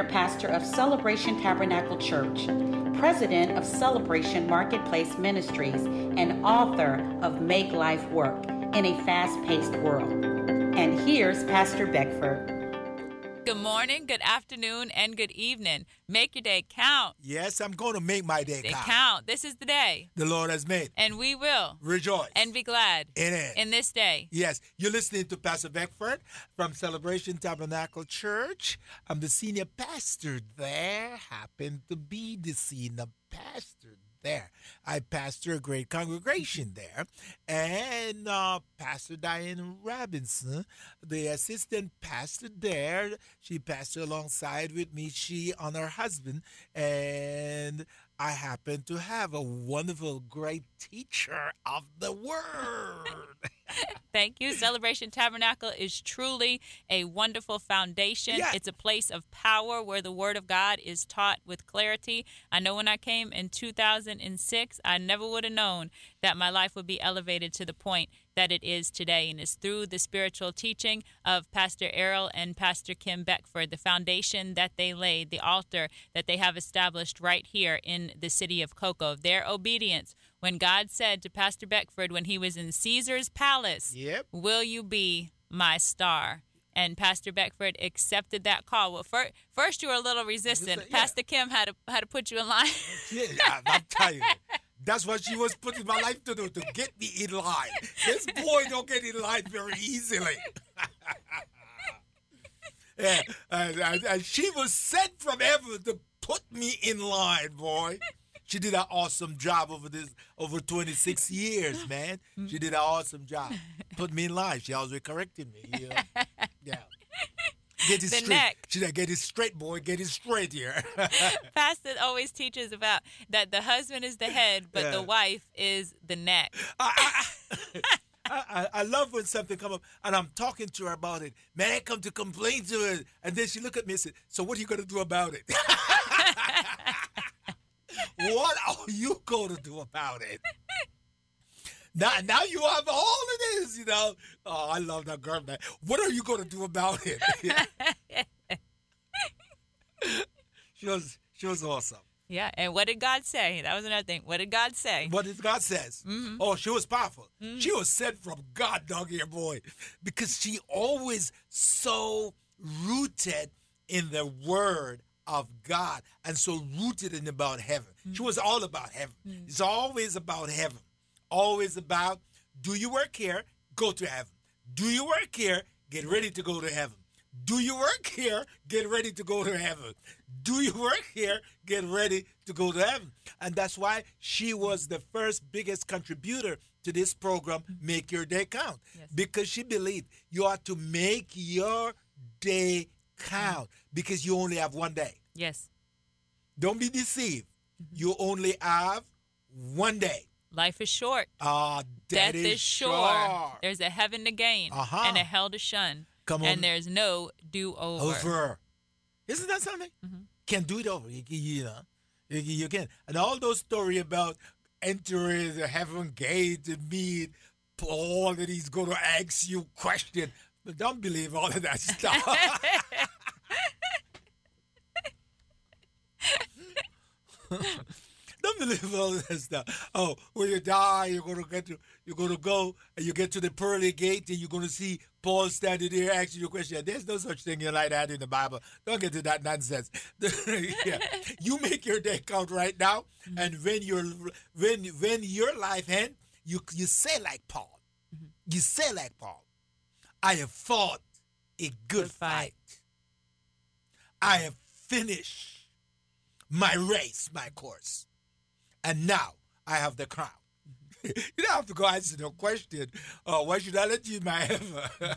Senior Pastor of Celebration Tabernacle Church, President of Celebration Marketplace Ministries, and author of Make Life Work in a Fast Paced World. And here's Pastor Beckford. Good morning, good afternoon, and good evening. Make your day count. Yes, I'm going to make my day They count. count. This is the day, The Lord has made. and we will Rejoice. and be glad in it. in this day. Yes, you're listening to Pastor Beckford from Celebration Tabernacle Church. I'm the senior pastor there. Happen to be the senior pastor there. I pastor a great congregation there. And uh, Pastor Diane Robinson, the assistant pastor there, she pastored alongside with me, she and her husband. And I happen to have a wonderful, great teacher of the word. Thank you. Celebration Tabernacle is truly a wonderful foundation. Yeah. It's a place of power where the Word of God is taught with clarity. I know when I came in 2006, I never would have known that my life would be elevated to the point that it is today. And it's through the spiritual teaching of Pastor Errol and Pastor Kim Beckford, the foundation that they laid, the altar that they have established right here in the city of Cocoa. Their obedience when God said to Pastor Beckford when he was in Caesar's palace, Yep. Will you be my star? And Pastor Beckford accepted that call. Well, first, first you were a little resistant. yeah. Pastor Kim had to had to put you in line. Yeah, I'm telling you. That's what she was putting my life to do, to get me in line. This boy don't get in line very easily. yeah, and, and- and she was sent from heaven to put me in line, boy. She did an awesome job over this over 26 years, man. She did an awesome job. Put me in line. She always corrected me. You know? Yeah. Get it The straight. neck. She said, get it straight, boy. Get it straight here. Pastor always teaches about that the husband is the head, but the wife is the neck. I, I, I, I love when something come up and I'm talking to her about it. Man, I come to complain to her, and then she look at me and said, "So what are you gonna do about it? what are you gonna do about it?" Now, now you have all of this, you know. Oh, I love that girl, man. What are you gonna do about it? she was, she was awesome. Yeah, and what did God say? That was another thing. What did God say? What did God says? Mm-hmm. Oh, she was powerful. Mm-hmm. She was sent from God, dog here, boy, because she always so rooted in the Word of God and so rooted in about heaven. She mm-hmm. was all about heaven. It's always about heaven. Always about do you work here? Go to heaven. Do you work here? Get ready to go to heaven. Do you work here? Get ready to go to heaven. Do you work here? Get ready to go to heaven. And that's why she was the first biggest contributor to this program, Make Your Day Count. Yes. Because she believed you ought to make your day count because you only have one day. yes. Don't be deceived. Mm-hmm. You only have one day. Life is short. Ah, Death is sure. There's a heaven to gain Uh-huh. and a hell to shun. Come on. And there's no do over. over. Isn't that something? Can't do it over. You, you know, you, you can. And all those story about entering the heaven gate to meet Paul and he's going to ask you question. But don't believe all of that stuff. Don't believe all that stuff. Oh, when you die, you're gonna get to you're gonna go and you get to the pearly gate and you're gonna see Paul standing there asking you a question. There's no such thing like that in the Bible. Don't get to that nonsense. yeah. You make your day count right now, mm-hmm. and when your when when your life ends, you you say like Paul. Mm-hmm. You say like Paul. I have fought a good, Good fight. fight. I have finished my race, my course. And now I have the crown. you don't have to go answer the question, oh, why should I let you in my heaven?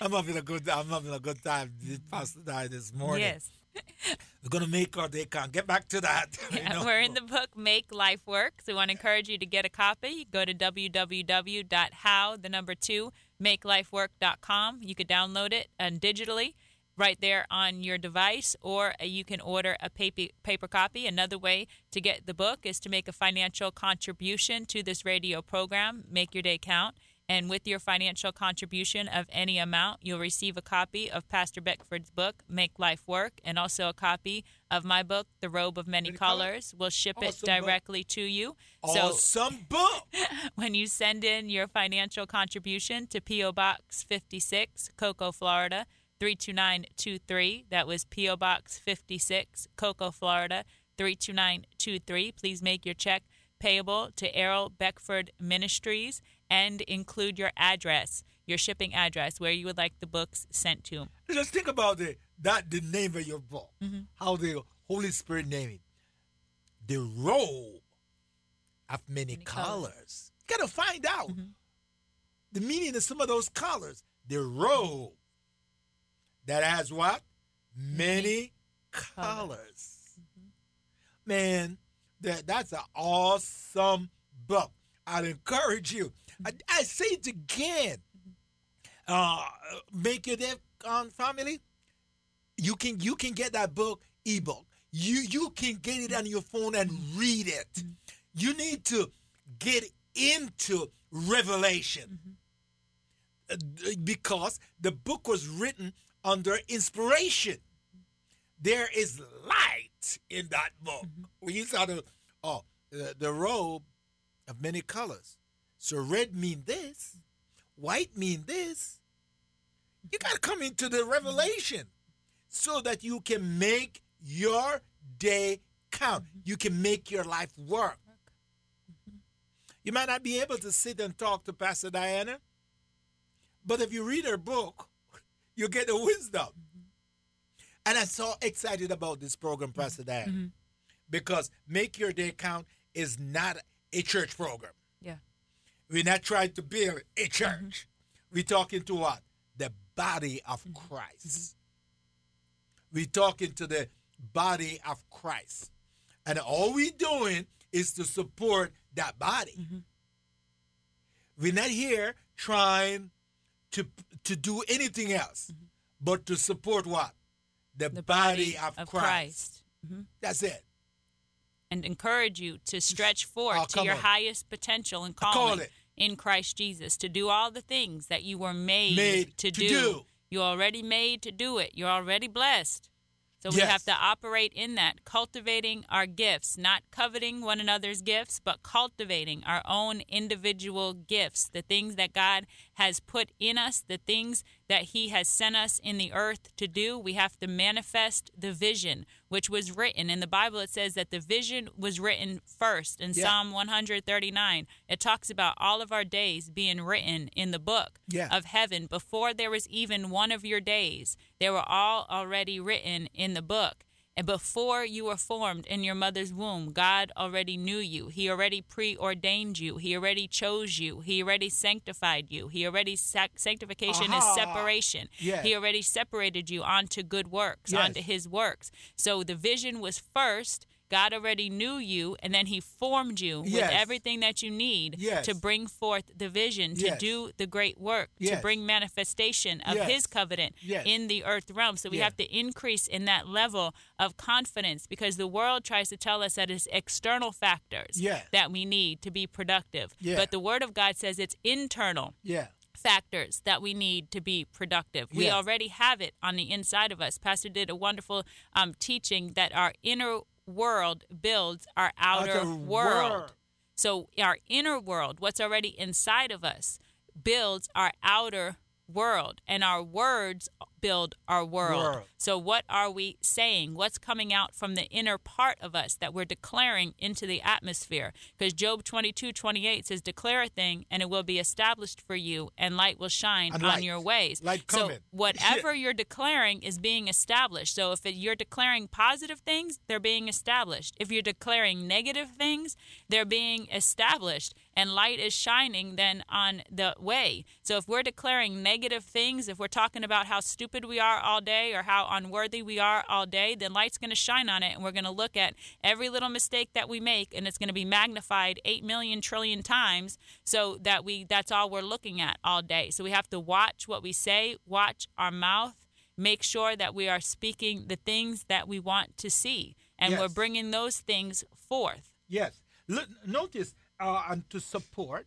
I'm having a good I'm having a good time this past night this morning. Yes. We're gonna make our day count. Get back to that. you know. We're in the book Make Life Work. So we want to encourage you to get a copy. Go to www.how, the number two, makelifework.com. You could download it and digitally right there on your device, or uh, you can order a paper, paper copy. Another way to get the book is to make a financial contribution to this radio program, Make Your Day Count. And with your financial contribution of any amount, you'll receive a copy of Pastor Beckford's book, Make Life Work, and also a copy of my book, The Robe of Many, Many Colors. Colors? We'll ship it Awesome book. directly to you. Awesome book. when you send in your financial contribution to P.O. Box 56, Cocoa, Florida, 32923. That was P.O. Box 56, Cocoa, Florida, 32923. Please make your check payable to Errol Beckford Ministries and include your address, your shipping address, where you would like the books sent to. Just think about the that the name of your book. Mm-hmm. How the Holy Spirit named it. The robe of many, Many colors. colors. You gotta find out the meaning of some of those colors. The robe that has what? Many colors. Man, that that's an awesome book. I'd encourage you. I, I say it again. Uh, make your day um, family. You can you can get that book ebook. You you can get it on your phone and read it. You need to get into Revelation Uh, because the book was written under inspiration. There is light in that book. Mm-hmm. When you saw the oh the, the robe of many colors. So red mean this, white mean this. You got to come into the revelation so that you can make your day count. Mm-hmm. You can make your life work. Mm-hmm. You might not be able to sit and talk to Pastor Diana, but if you read her book, you get the wisdom. And I'm so excited about this program, Pastor Diana, mm-hmm. because Make Your Day Count is not a church program. Yeah. We're not trying to build a church. Mm-hmm. We're talking to what? The body of mm-hmm. Christ. We're talking to the body of Christ. And all we're doing is to support that body. We're not here trying to to do anything else but to support what? The, The body, body of, of Christ. Christ. Mhm. That's it. and encourage you to stretch forth Oh, to your on. highest potential and Call calling it. in Christ Jesus to do all the things that you were made, Made to, to do. do. You're already made to do it. You're already blessed. So we have to operate in that, cultivating our gifts, not coveting one another's gifts, but cultivating our own individual gifts, the things that God has put in us, the things that He has sent us in the earth to do. We have to manifest the vision, which was written. In the Bible, it says that the vision was written first in Yeah. Psalm 139. It talks about all of our days being written in the book Yeah. of heaven before there was even one of your days. They were all already written in the book. And before you were formed in your mother's womb, God already knew you. He already preordained you. He already chose you. He already sanctified you. He already sac- sanctification Aha. is separation. Yes. He already separated you onto good works, Yes. onto his works. So the vision was first. God already knew you, and then He formed you Yes. with everything that you need Yes. to bring forth the vision, to Yes. do the great work, to bring manifestation of. His covenant in the earth realm. So we have to increase in that level of confidence because the world tries to tell us that it's external factors that we need to be productive. But the Word of God says it's internal Yeah. factors that we need to be productive. We already have it on the inside of us. Pastor did a wonderful um, teaching that our inner world builds our outer, Outer world. world. So our inner world, what's already inside of us, builds our outer world, and our words build our world. World. So what are we saying? What's coming out from the inner part of us that we're declaring into the atmosphere? Because Job 22, 28 says, Declare a thing, and it will be established for you, and light will shine And on light. your ways. Light so coming. whatever you're declaring is being established. So if it, you're declaring positive things, they're being established. If you're declaring negative things, they're being established. And light is shining then on the way. So if we're declaring negative things, if we're talking about how stupid we are all day or how unworthy we are all day, then light's going to shine on it. And we're going to look at every little mistake that we make and it's going to be magnified 8 million trillion times so that we that's all we're looking at all day. So we have to watch what we say, watch our mouth, make sure that we are speaking the things that we want to see and we're bringing those things forth. Yes. Look, notice, uh, and to support,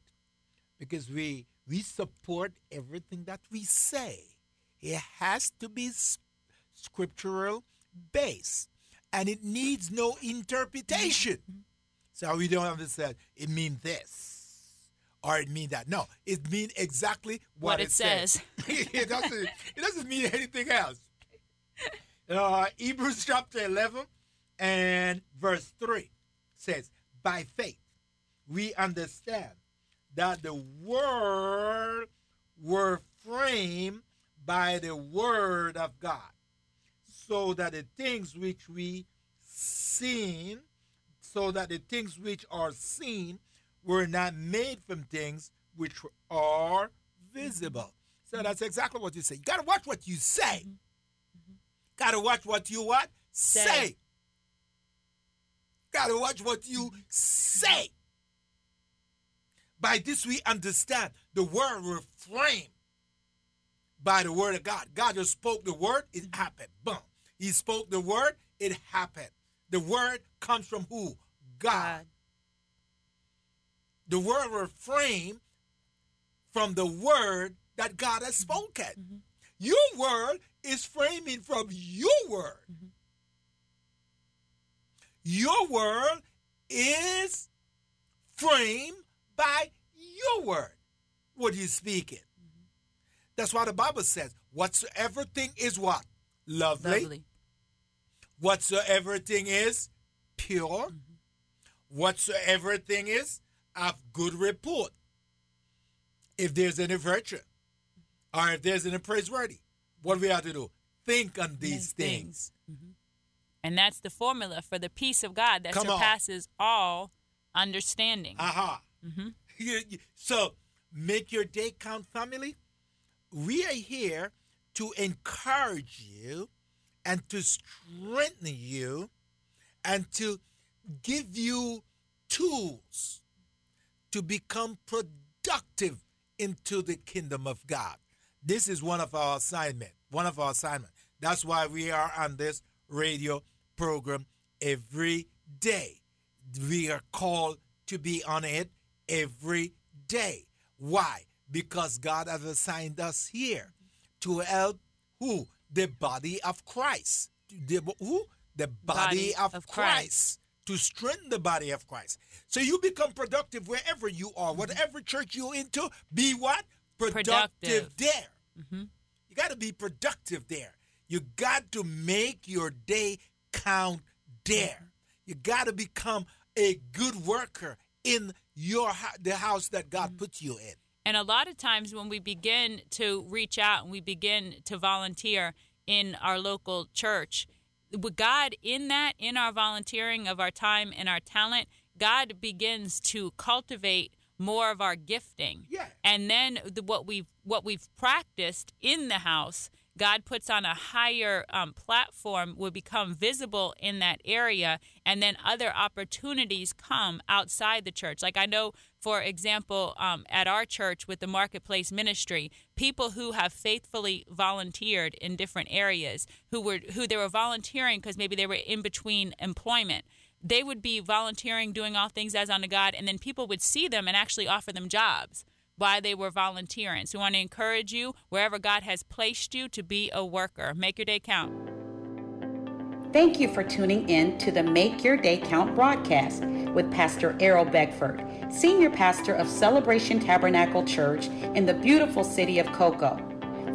because we we support everything that we say. It has to be scriptural based and it needs no interpretation. So we don't have to say it means this or it means that. No, it means exactly what, what it, it, says. says. it, doesn't, it doesn't mean anything else. Uh, Hebrews chapter 11 and verse 3 says, By faith we understand that the world were framed by the word of God, so that the things which we seen, so that the things which are seen were not made from things which are visible. So mm-hmm. that's exactly what you say. You gotta watch what you say. Mm-hmm. mm-hmm. Gotta watch what you what? Say. say. Gotta watch what you mm-hmm. say. By this we understand the word were framed by the word of God. God just spoke the word, it happened. Boom. He spoke the word, it happened. The word comes from who? God. The word were framed from the word that God has spoken. Mm-hmm. Your word is framing from your word. Mm-hmm. Your word is framed by your word. would you speaking? Mm-hmm. That's why the Bible says, whatsoever thing is what? Lovely. Lovely. Whatsoever thing is pure. Mm-hmm. Whatsoever thing is of good report. If there's any virtue, or if there's any praiseworthy, what we have to do? Think on these things. things. Mm-hmm. And that's the formula for the peace of God that Come surpasses on. all understanding. Aha. Uh-huh. Mm-hmm. so make your day count, family. We are here to encourage you and to strengthen you and to give you tools to become productive into the kingdom of God. This is one of our assignment. One of our assignment. That's why we are on this radio program every day. We are called to be on it every day. Why? Because God has assigned us here to help who? The body of Christ. The, who? The body, body of, of Christ. Christ. To strengthen the body of Christ. So you become productive wherever you are. Whatever church you're into, be what? Productive, productive. there. Mm-hmm. You got to be productive there. You got to make your day count there. You got to become a good worker in your the house that God mm-hmm. puts you in. And a lot of times when we begin to reach out and we begin to volunteer in our local church, with God in that, in our volunteering of our time and our talent, God begins to cultivate more of our gifting. Yeah. And then the, what we've what we've practiced in the house God puts on a higher um, platform will become visible in that area, and then other opportunities come outside the church. Like I know, for example, um, at our church with the marketplace ministry, people who have faithfully volunteered in different areas, who were who they were volunteering because maybe they were in between employment. They would be volunteering, doing all things as unto God, and then people would see them and actually offer them jobs why they were volunteering. So we want to encourage you wherever God has placed you to be a worker. Make your day count. Thank you for tuning in to the Make Your Day Count broadcast with Pastor Errol Beckford, Senior Pastor of Celebration Tabernacle Church in the beautiful city of Cocoa.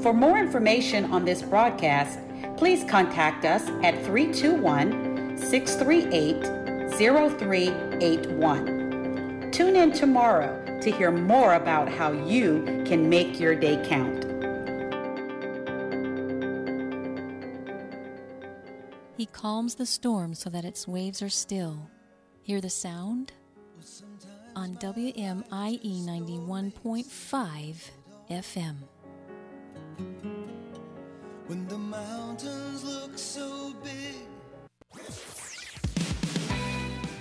For more information on this broadcast, please contact us at 321 638 0381. Tune in tomorrow to hear more about how you can make your day count. He calms the storm so that its waves are still. Hear the sound? On WMIE 91.5 FM.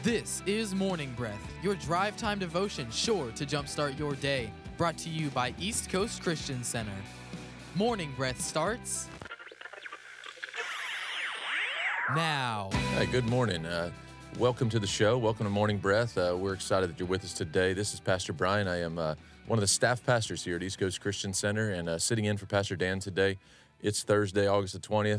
This is Morning Breath, your drive time devotion sure to jumpstart your day. Brought to you by East Coast Christian Center. Morning Breath starts now. Hey, good morning. Uh, welcome to the show. Welcome to Morning Breath. Uh, we're excited that you're with us today. This is Pastor Brian. I am uh, one of the staff pastors here at East Coast Christian Center and uh, sitting in for Pastor Dan today. It's Thursday, August the 20th,